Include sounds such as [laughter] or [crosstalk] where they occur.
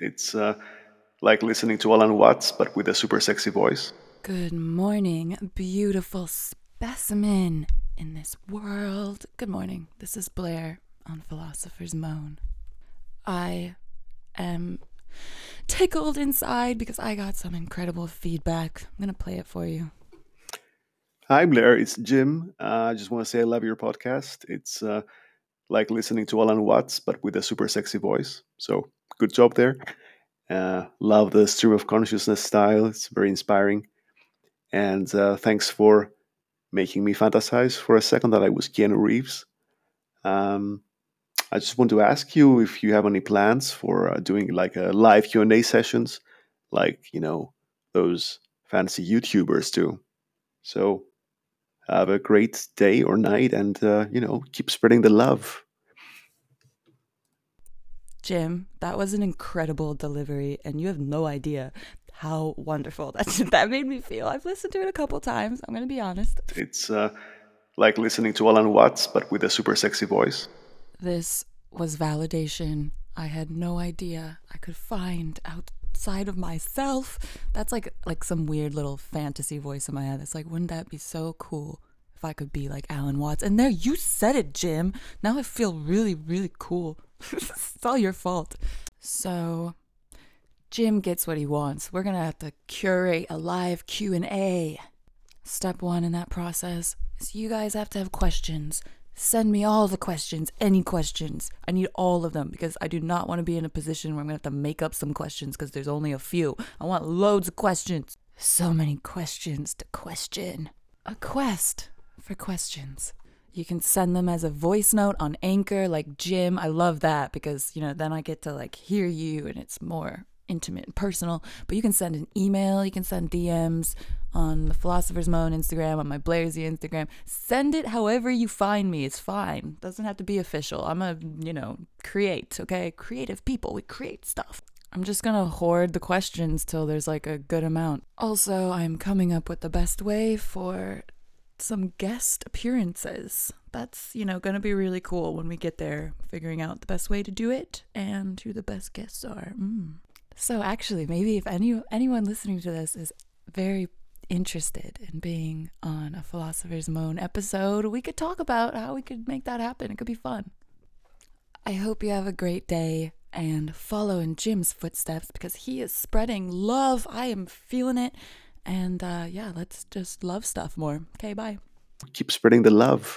It's uh, like listening to Alan Watts, but with a super sexy voice. Good morning, beautiful specimen in this world. Good morning. This is Blair on Philosopher's Moan. I am tickled inside because I got some incredible feedback. I'm going to play it for you. Hi, Blair. It's Jim. Uh, I just want to say I love your podcast. It's uh, like listening to Alan Watts, but with a super sexy voice. So good job there. Uh, love the stream of consciousness style. It's very inspiring. And uh, thanks for making me fantasize for a second that I was Keanu Reeves. Um, I just want to ask you if you have any plans for uh, doing like a live Q and A sessions, like you know those fancy YouTubers do. So have a great day or night, and uh, you know keep spreading the love. Jim, that was an incredible delivery, and you have no idea how wonderful [laughs] that that made me feel. I've listened to it a couple times. I'm gonna be honest. It's uh, like listening to Alan Watts, but with a super sexy voice. This was validation I had no idea I could find outside of myself. That's like like some weird little fantasy voice in my head. It's like, wouldn't that be so cool if I could be like Alan Watts? And there, you said it, Jim. Now I feel really, really cool. [laughs] it's all your fault. So, Jim gets what he wants. We're gonna have to curate a live Q and A. Step one in that process is you guys have to have questions Send me all the questions, any questions. I need all of them because I do not want to be in a position where I'm going to have to make up some questions because there's only a few. I want loads of questions. So many questions to question. A quest for questions. You can send them as a voice note on Anchor, like Jim. I love that because, you know, then I get to like hear you and it's more intimate and personal. But you can send an email, you can send DMs on the Philosopher's Moan Instagram, on my Blairsy Instagram. Send it however you find me. It's fine. Doesn't have to be official. I'm a, you know, create, okay? Creative people. We create stuff. I'm just gonna hoard the questions till there's like a good amount. Also, I'm coming up with the best way for some guest appearances. That's, you know, gonna be really cool when we get there, figuring out the best way to do it and who the best guests are. Mm. So actually, maybe if any anyone listening to this is very interested in being on a Philosopher's Moan episode, we could talk about how we could make that happen. It could be fun. I hope you have a great day and follow in Jim's footsteps because he is spreading love. I am feeling it. And uh, yeah, let's just love stuff more. Okay, bye. Keep spreading the love.